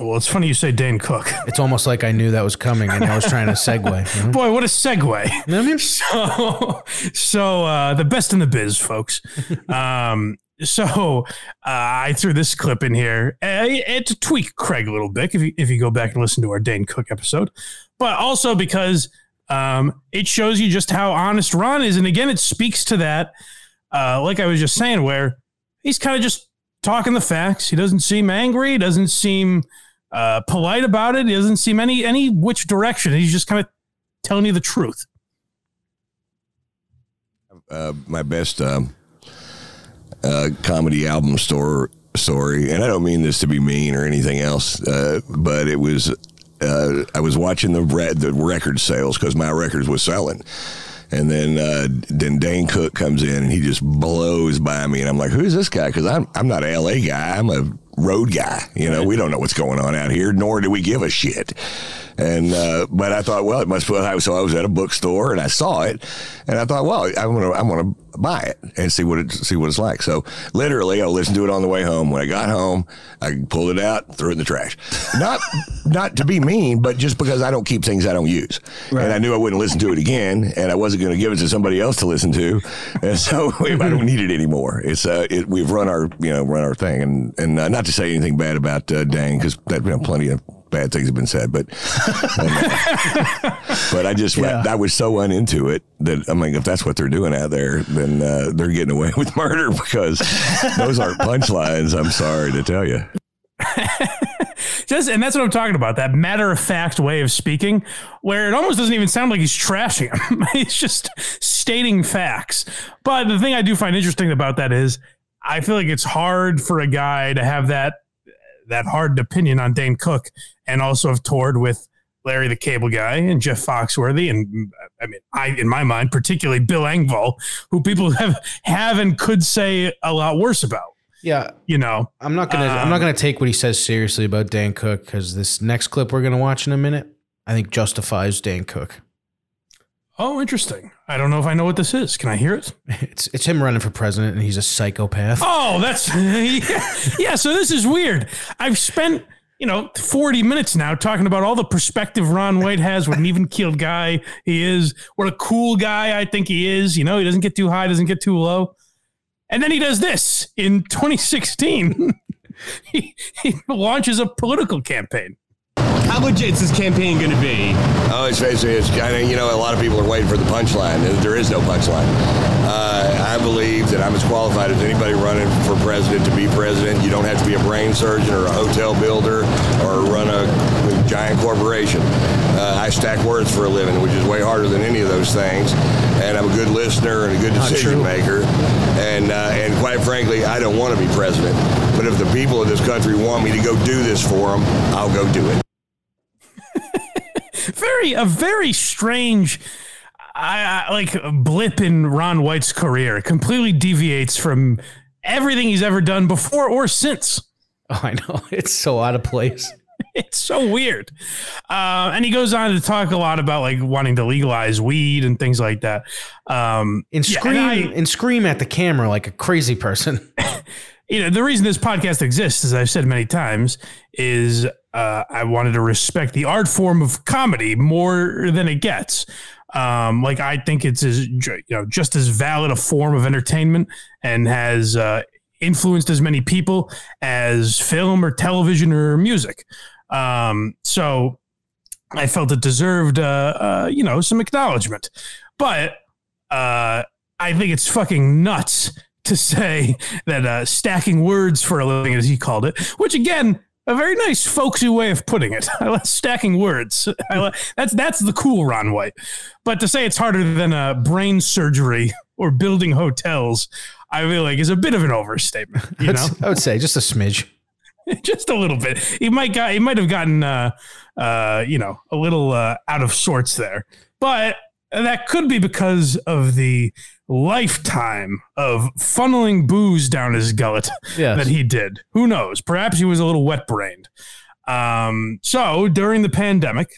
Well, it's funny you say Dane Cook. It's almost like I knew that was coming and I was trying to segue. you know? Boy, what a segue. So, so uh, the best in the biz, folks. Um, so uh, I threw this clip in here uh, it, to tweak Craig a little bit if you, if you go back and listen to our Dane Cook episode, but also because um, it shows you just how honest Ron is. And again, it speaks to that, uh, like I was just saying, where he's kind of just talking the facts. He doesn't seem angry. He doesn't seem uh, polite about it. He doesn't seem any any which direction. He's just kind of telling you the truth. uh, my best um, uh, comedy album store story, and I don't mean this to be mean or anything else, uh, but it was uh, I was watching the re- the record sales because my records was selling. And then, uh, then Dane Cook comes in and he just blows by me, and I'm like, "Who's this guy?" Because I'm I'm not a LA guy. I'm a road guy. You know, we don't know what's going on out here, nor do we give a shit. And uh, but I thought, well, it must be. So I was at a bookstore and I saw it, and I thought, well, I'm gonna I'm gonna buy it and see what it see what it's like. So literally, I listened to it on the way home. When I got home, I pulled it out, threw it in the trash. Not not to be mean, but just because I don't keep things I don't use, and I knew I wouldn't listen to it again, and I wasn't going to give it to somebody else to listen to, and so I don't need it anymore. It's uh, it, we've run our you know run our thing, and and uh, not to say anything bad about uh, Dane because that you know, plenty of bad things have been said, but but I just Yeah. I was so uninto it that I'm like, if that's what they're doing out there, then uh, they're getting away with murder because those aren't punchlines. I'm sorry to tell you. Just and that's what I'm talking about. That matter of fact way of speaking, where it almost doesn't even sound like he's trashing him. he's just stating facts. But the thing I do find interesting about that is I feel like it's hard for a guy to have that that hard opinion on Dane Cook and also have toured with Larry the Cable Guy and Jeff Foxworthy, and I mean, I in my mind, particularly Bill Engvall, who people have have and could say a lot worse about. Yeah, you know, I'm not gonna I'm not Um, gonna take what he says seriously about Dane Cook because this next clip we're gonna watch in a minute, I think justifies Dane Cook. Oh, interesting. I don't know if I know what this is. Can I hear it? It's it's him running for president, and he's a psychopath. Oh, that's yeah, yeah. So this is weird. I've spent you know 40 minutes now talking about all the perspective Ron White has. What an even keeled guy he is. What a cool guy I think he is. You know, he doesn't get too high, doesn't get too low. And then he does this in 2016. he, he launches a political campaign. How legit is this campaign going to be? Oh, it's basically, it's kind of, you know, a lot of people are waiting for the punchline. There is no punchline. Uh, I believe that I'm as qualified as anybody running for president to be president. You don't have to be a brain surgeon or a hotel builder or run a giant corporation. Uh, I stack words for a living, which is way harder than any of those things. And I'm a good listener and a good Not decision true. maker. And, uh, and quite frankly, I don't want to be president. But if the people of this country want me to go do this for them, I'll go do it. very a very strange I, I, like blip in Ron White's career. It completely deviates from everything he's ever done before or since. Oh, I know it's so out of place. It's so weird. Uh, and he goes on to talk a lot about like wanting to legalize weed and things like that. Um, And yeah, scream I- and scream at the camera like a crazy person. you know, the reason this podcast exists, as I've said many times, is uh, I wanted to respect the art form of comedy more than it gets. Um, like I think it's as you know just as valid a form of entertainment and has uh, influenced as many people as film or television or music. Um, so I felt it deserved, uh, uh, you know, some acknowledgement. But uh, I think it's fucking nuts to say that uh, stacking words for a living, as he called it, which again, a very nice folksy way of putting it. I like stacking words. I like, that's that's the cool Ron White. But to say it's harder than a brain surgery or building hotels, I feel like is a bit of an overstatement. You know, I would say just a smidge. just a little bit. He might got he might have gotten uh uh you know a little uh, out of sorts there, but that could be because of the lifetime of funneling booze down his gullet Yes. that he did. Who knows? Perhaps he was a little wet brained. Um, so during the pandemic,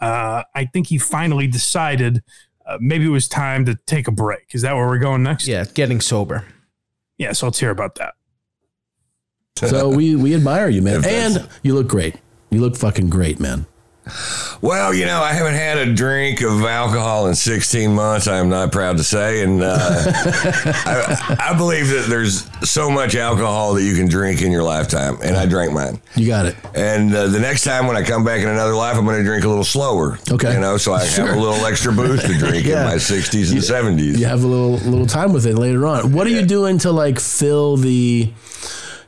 uh, I think he finally decided uh, maybe it was time to take a break. Is that where we're going next? Yeah, getting sober. Yeah, so let's hear about that. So we we admire you, man, and you look great. You look fucking great, man. Well, you know, I haven't had a drink of alcohol in 16 months. I am not proud to say, and uh, I, I believe that there's so much alcohol that you can drink in your lifetime, and I drank mine. You got it. And uh, the next time when I come back in another life, I'm going to drink a little slower. Okay. you know, so I Sure. have a little extra booze to drink Yeah. in my 60s and 70s. You have a little little time with it later on. What are you doing to like fill the,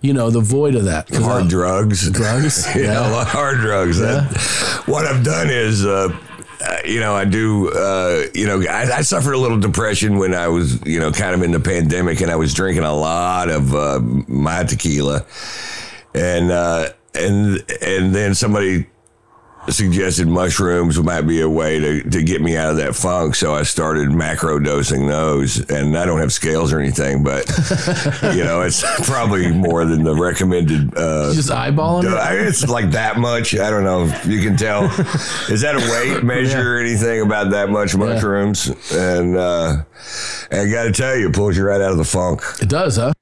you know, the void of that. Hard drugs. Drugs. yeah, a lot of hard drugs. That- what I've done is, uh, uh, you know, I do, uh, you know, I, I suffered a little depression when I was, you know, kind of in the pandemic, and I was drinking a lot of uh, my tequila, and uh, and and then somebody suggested mushrooms might be a way to, to get me out of that funk. So I started macro dosing those. And I don't have scales or anything, but, you know, it's probably more than the recommended. Uh, Just eyeballing it? It's like that much. I don't know if you can tell. Is that a weight measure or anything about that much mushrooms? And, uh, and I got to tell you, it pulls you right out of the funk. It does, huh?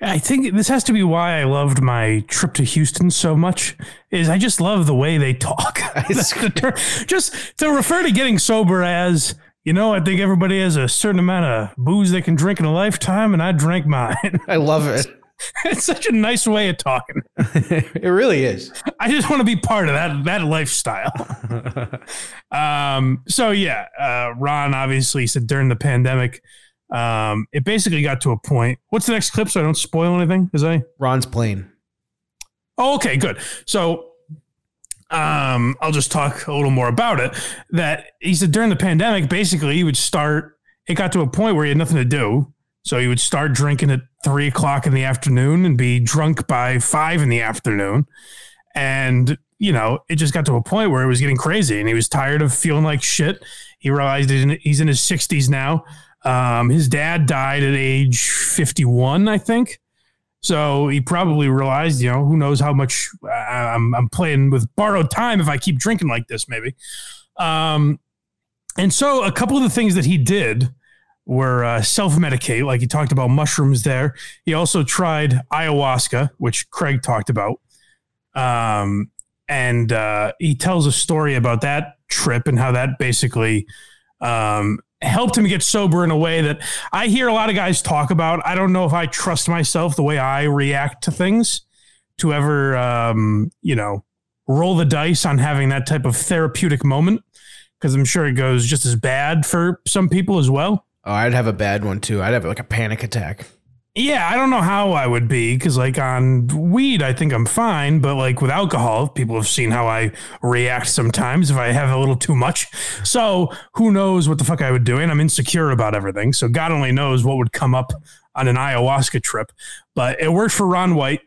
I think this has to be why I loved my trip to Houston so much. Is I just love the way they talk. Just to refer to getting sober as, you know, I think everybody has a certain amount of booze they can drink in a lifetime, and I drank mine. I love it. it's such a nice way of talking. it really is. I just want to be part of that that lifestyle. um, so yeah, uh, Ron obviously said during the pandemic, um, it basically got to a point. What's the next clip so I don't spoil anything? Is I Ron's plane. Oh, okay, good. So um, I'll just talk a little more about it. That he said during the pandemic, basically he would start. It got to a point where he had nothing to do, so he would start drinking at three o'clock in the afternoon and be drunk by five in the afternoon. And you know, it just got to a point where it was getting crazy, and he was tired of feeling like shit. He realized he's in, he's in his sixties now. Um, his dad died at age fifty one, I think. So he probably realized, you know, who knows how much uh, I'm, I'm playing with borrowed time if I keep drinking like this, maybe. Um, and so a couple of the things that he did were uh, self medicate, like he talked about mushrooms there. He also tried ayahuasca, which Craig talked about. Um, and uh, he tells a story about that trip and how that basically um, helped him get sober in a way that I hear a lot of guys talk about. I don't know if I trust myself the way I react to things to ever, um, you know, roll the dice on having that type of therapeutic moment because I'm sure it goes just as bad for some people as well. Oh, I'd have a bad one too. I'd have like a panic attack. Yeah, I don't know how I would be because, like, on weed, I think I'm fine, but like with alcohol, people have seen how I react sometimes if I have a little too much. So who knows what the fuck I would do? And I'm insecure about everything. So God only knows what would come up on an ayahuasca trip. But it worked for Ron White.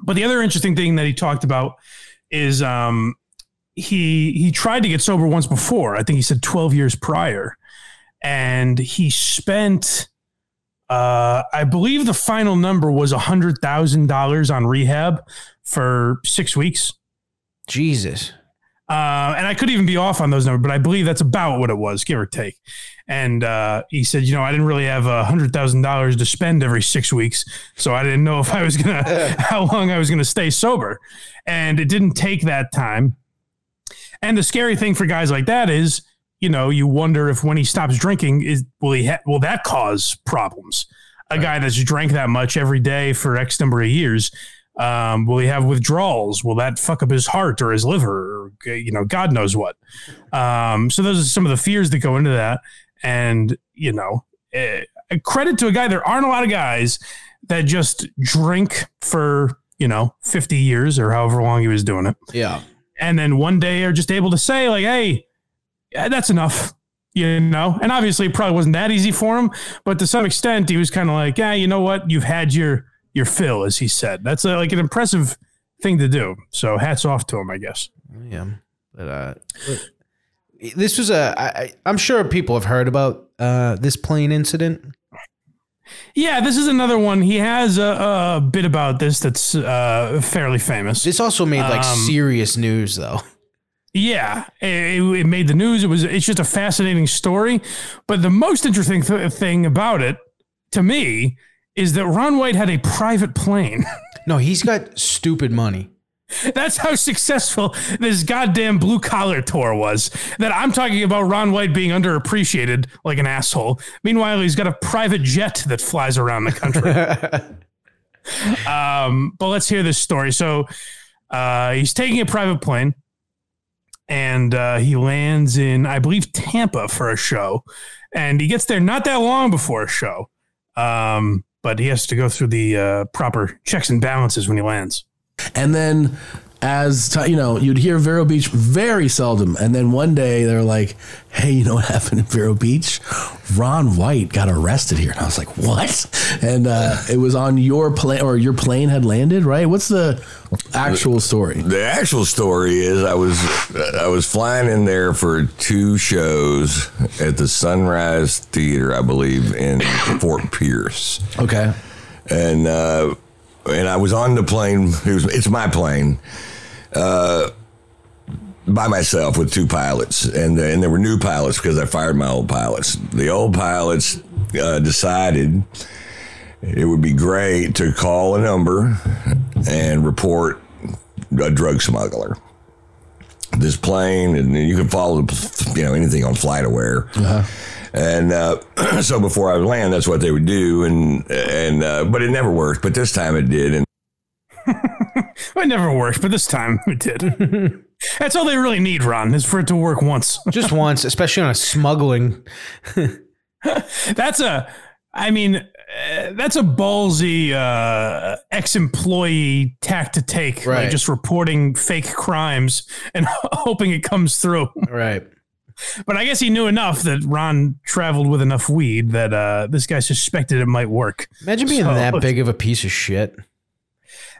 But the other interesting thing that he talked about is um, he he tried to get sober once before. I think he said 12 years prior, and he spent uh, I believe the final number was hundred thousand dollars on rehab for six weeks. Jesus. Uh, and I could even be off on those numbers, but I believe that's about what it was, give or take. And uh, he said, you know, I didn't really have a hundred thousand dollars to spend every six weeks, so I didn't know if I was gonna how long I was gonna stay sober. And it didn't take that time. And the scary thing for guys like that is, you know, you wonder if when he stops drinking, is will he ha- will that cause problems? A guy that's drank that much every day for X number of years, um, will he have withdrawals? Will that fuck up his heart or his liver? Or, you know, God knows what. Um, so those are some of the fears that go into that. And you know, eh, credit to a guy. There aren't a lot of guys that just drink for you know 50 years or however long he was doing it Yeah. and then one day are just able to say like hey yeah, that's enough you know and obviously it probably wasn't that easy for him but to some extent he was kind of like yeah you know what you've had your your fill as he said that's a, like an impressive thing to do so hats off to him i guess Yeah. But uh, this was a. I, I- I'm sure people have heard about uh, this plane incident. yeah this is another one he has a, a bit about this that's uh fairly famous This also made like Um, serious news though. Yeah, it, it made the news. It was it's just a fascinating story, but the most interesting th- thing about it to me is that Ron White had a private plane. No, he's got stupid money. That's how successful this goddamn blue collar tour was. That I'm talking about Ron White being underappreciated like an asshole. Meanwhile, he's got a private jet that flies around the country. um, but let's hear this story. So uh, he's taking a private plane and uh, he lands in, I believe, Tampa for a show. And he gets there not that long before a show. Um, but he has to go through the uh, proper checks and balances when he lands. And then, as ti- you know, you'd hear Vero Beach very seldom. And then one day they're like, "Hey, you know what happened in Vero Beach? Ron White got arrested here." And I was like, "What?" And uh, it was on your plane, or your plane had landed, right? What's the actual story? The actual story is I was I was flying in there for two shows at the Sunrise Theater, I believe, in Fort Pierce. Okay. And uh, and I was on the plane. It was it's my plane. Uh, by myself with two pilots, and and there were new pilots because I fired my old pilots. The old pilots uh, decided it would be great to call a number and report a drug smuggler. This plane, and you can follow, you know, anything on FlightAware. And uh, so before I would land, that's what they would do, and and uh, but it never worked. But this time it did, and It never worked, but this time it did. That's all they really need, Ron, is for it to work once. Just once, especially on a smuggling. That's a, I mean, uh, that's a ballsy uh, ex-employee tack to take, Right. like just reporting fake crimes and hoping it comes through. Right. But I guess he knew enough that Ron traveled with enough weed that uh, this guy suspected it might work. Imagine being So- that big of a piece of shit.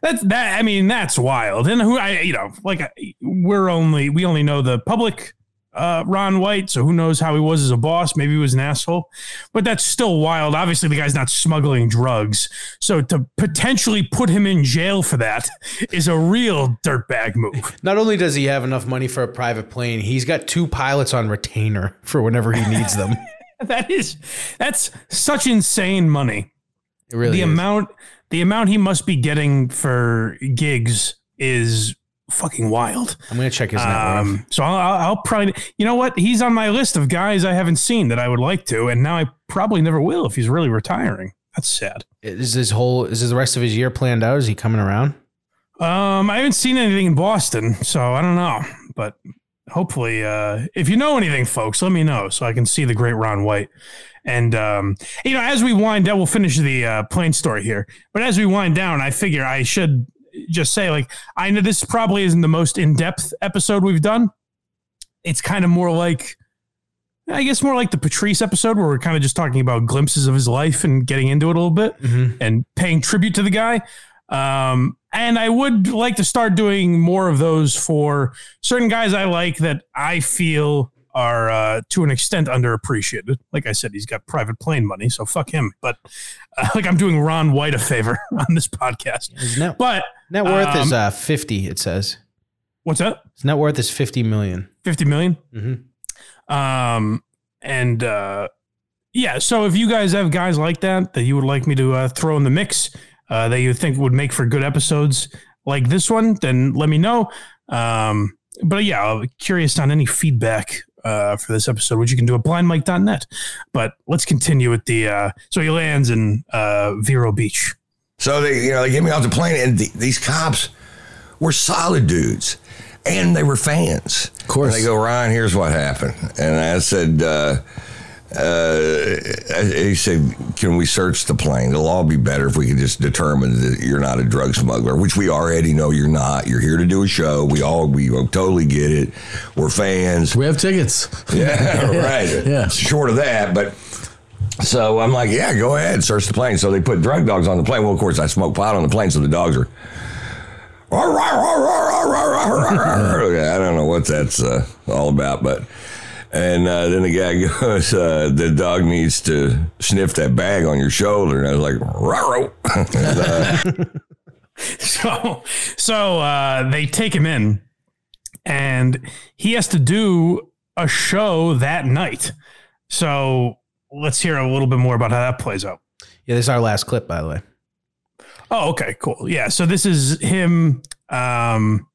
That's that. I mean, that's wild. And who I, you know, like we're only we only know the public uh, Ron White, so who knows how he was as a boss? Maybe he was an asshole, but that's still wild. Obviously, the guy's not smuggling drugs, so to potentially put him in jail for that is a real dirtbag move. Not only does he have enough money for a private plane, he's got two pilots on retainer for whenever he needs them. that is that's such insane money. Really the is. amount the amount he must be getting for gigs is fucking wild. I'm gonna check his. Um, so I'll, I'll, I'll probably, you know what? He's on my list of guys I haven't seen that I would like to, and now I probably never will if he's really retiring. That's sad. Is his whole is the rest of his year planned out? Is he coming around? Um, I haven't seen anything in Boston, so I don't know. But hopefully, uh, if you know anything, folks, let me know so I can see the great Ron White. And um, you know, as we wind down, we'll finish the uh, plane story here. But as we wind down, I figure I should just say, like, I know this probably isn't the most in depth episode we've done. It's kind of more like. I guess more like the Patrice episode where we're kind of just talking about glimpses of his life and getting into it a little bit and paying tribute to the guy. Um, and I would like to start doing more of those for certain guys I like that I feel are uh, to an extent underappreciated. Like I said, he's got private plane money, so fuck him. But uh, like I'm doing Ron White a favor on this podcast. His net, but net worth is um, uh, fifty. It says what's that? his net worth is fifty million. 50 million. Mhm. Um, and uh, yeah, so if you guys have guys like that that you would like me to uh, throw in the mix uh, that you think would make for good episodes like this one, then let me know. Um, but yeah, I'm curious on any feedback uh, for this episode, which you can do at blindmike.net. But let's continue with the. Uh, so he lands in uh, Vero Beach. So they, you know, they get me off the plane, and the, these cops were solid dudes, and they were fans. Of course. they go, Ryan, here's what happened, and I said, uh, uh, he said, "Can we search the plane? It'll all be better if we can just determine that you're not a drug smuggler, which we already know you're not. You're here to do a show. We all we totally get it. We're fans. We have tickets. Yeah, right. Yeah. Short of that, but so I'm like, yeah, go ahead, search the plane. So they put drug dogs on the plane. Well, of course, I smoke pot on the plane, so the dogs are. I don't know what that's uh, all about, but. And uh, then the guy goes, uh, the dog needs to sniff that bag on your shoulder. And I was like, Raro. and, uh, so so uh, they take him in and he has to do a show that night so let's hear a little bit more about how that plays out Yeah, this is our last clip, by the way. oh okay cool yeah so this is him um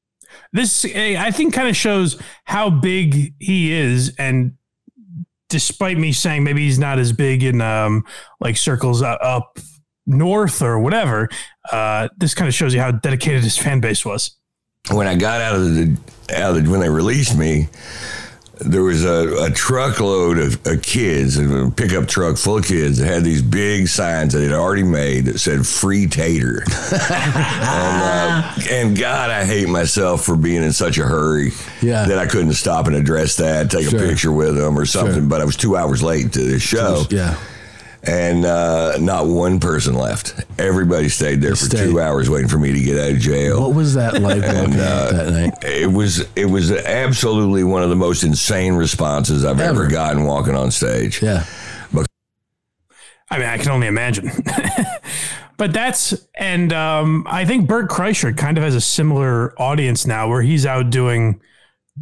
this eh, i think kind of shows how big he is and despite me saying maybe he's not as big in um like circles up north or whatever uh this kind of shows you how dedicated his fan base was. When I got out of the, out of the when they released me, there was a, a truckload of, of kids, a pickup truck full of kids that had these big signs that they'd already made that said "Free Tater." and, uh, and God, I hate myself for being in such a hurry Yeah. that I couldn't stop and address that, take Sure. a picture with them or something. Sure. But I was two hours late to the show. Yeah. And uh, not one person left. Everybody stayed there for Stayed. two hours waiting for me to get out of jail. What was that like And, uh, that night? It was it was absolutely one of the most insane responses I've ever, Ever. gotten walking on stage. Yeah. but I mean, I can only imagine. but that's and um, I think Bert Kreischer kind of has a similar audience now, where he's out doing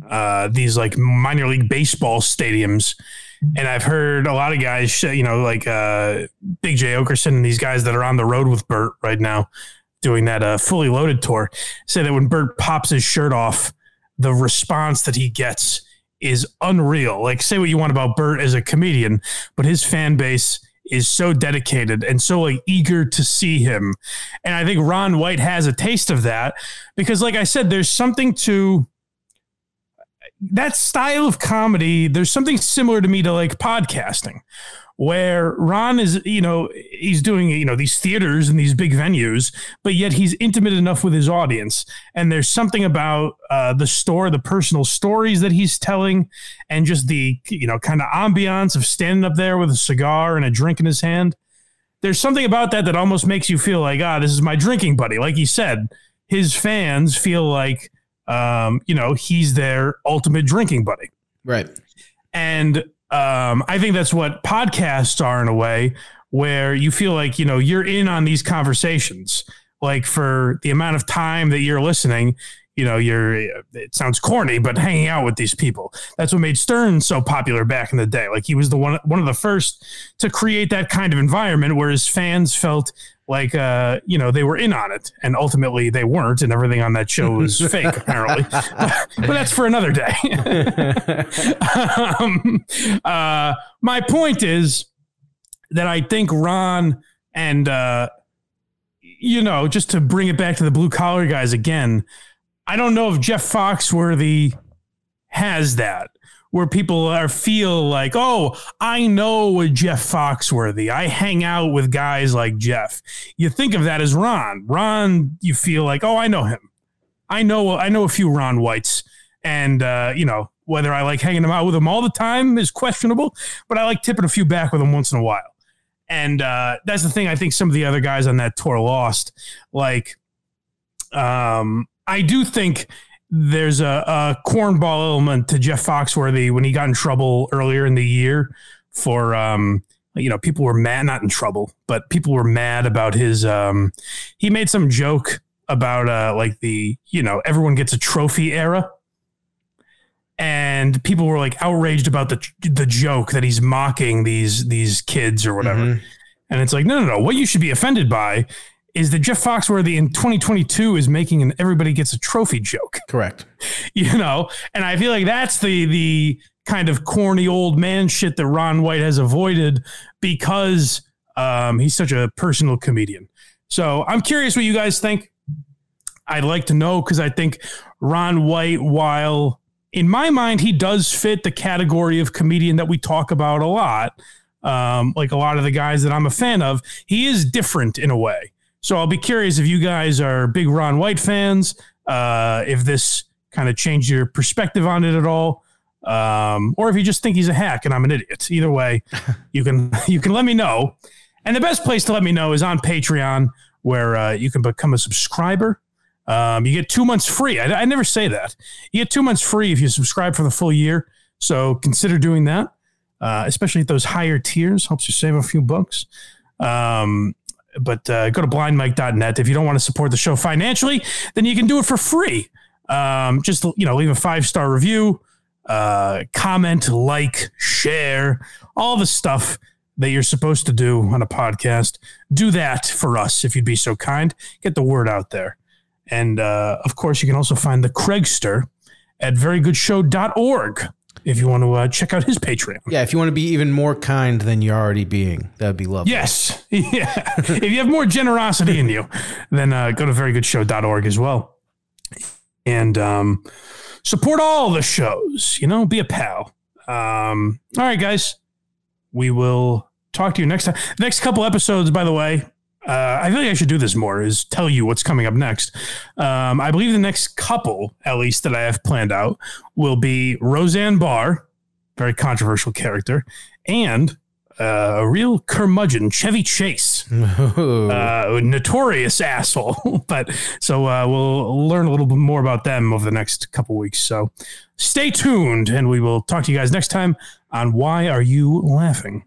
uh, these like minor league baseball stadiums, and I've heard a lot of guys, you know, like uh, Big Jay Oakerson and these guys that are on the road with Bert right now, doing that uh, fully loaded tour, say that when Bert pops his shirt off, the response that he gets is unreal. Like, say what you want about Bert as a comedian, but his fan base is so dedicated and so like eager to see him. And I think Ron White has a taste of that because, like I said, there's something to that style of comedy. There's something similar to me to like podcasting. Where Ron is, you know, he's doing, you know, these theaters and these big venues, but yet he's intimate enough with his audience. And there's something about uh, the store, the personal stories that he's telling, and just the, you know, kind of ambiance of standing up there with a cigar and a drink in his hand. there's something about that that almost makes you feel like, ah, this is my drinking buddy. Like he said, his fans feel like, um, you know, he's their ultimate drinking buddy. Right. And um, I think that's what podcasts are in a way, where you feel like you know you're in on these conversations. Like for the amount of time that you're listening, you know, you're. It sounds corny, but hanging out with these people. That's what made Stern so popular back in the day. Like he was the one one of the first to create that kind of environment where his fans felt like uh you know they were in on it and ultimately they weren't and everything on that show was fake apparently but, but that's for another day um, uh my point is that i think ron and uh you know just to bring it back to the blue collar guys again i don't know if jeff foxworthy has that where people are feel like, oh, I know Jeff Foxworthy. I hang out with guys like Jeff. You think of that as Ron. Ron, you feel like, oh, I know him. I know I know a few Ron Whites. And uh, you know, whether I like hanging them out with him all the time is questionable, but I like tipping a few back with him once in a while. And uh, that's the thing I think some of the other guys on that tour lost. Like um, I do think there's a, a cornball element to Jeff Foxworthy when he got in trouble earlier in the year for um, you know people were mad not in trouble but people were mad about his um, he made some joke about uh, like the you know everyone gets a trophy era. And people were like outraged about the the joke that he's mocking these these kids or whatever. And it's like no no no. What you should be offended by is that Jeff Foxworthy in 2022 is making an everybody gets a trophy joke. Correct. You know, and I feel like that's the the kind of corny old man shit that Ron White has avoided because um, he's such a personal comedian. So I'm curious what you guys think. I'd like to know because I think Ron White, while in my mind he does fit the category of comedian that we talk about a lot, um, like a lot of the guys that I'm a fan of, he is different in a way. So I'll be curious if you guys are big Ron White fans, uh, if this kind of changed your perspective on it at all, um, or if you just think he's a hack and I'm an idiot. Either way, you can you can let me know. And the best place to let me know is on Patreon, where uh, you can become a subscriber. Um, you get two months free. I, I never say that. You get two months free if you subscribe for the full year. So consider doing that, uh, especially at those higher tiers. Helps you save a few bucks. Um, but uh, go to blindmike.net. If you don't want to support the show financially, then you can do it for free. Um, just you know, leave a five star review, uh, comment, like, share, all the stuff that you're supposed to do on a podcast. Do that for us if you'd be so kind. Get the word out there. And uh, of course, you can also find the Craigster at verygoodshow.org if you want to uh, check out his Patreon. Yeah, if you want to be even more kind than you're already being, that'd be lovely. Yes. Yeah. if you have more generosity in you, then uh, go to verygoodshow.org as well. And um, support all the shows, you know, be a pal. Um, all right, guys. We will talk to you next time. Next couple episodes, by the way, uh, I feel like I should do this more. Is tell you what's coming up next. Um, I believe the next couple, at least that I have planned out, will be Roseanne Barr, very controversial character, and uh, a real curmudgeon, Chevy Chase, uh, notorious asshole. but so uh, we'll learn a little bit more about them over the next couple weeks. So stay tuned, and we will talk to you guys next time on Why Are You Laughing?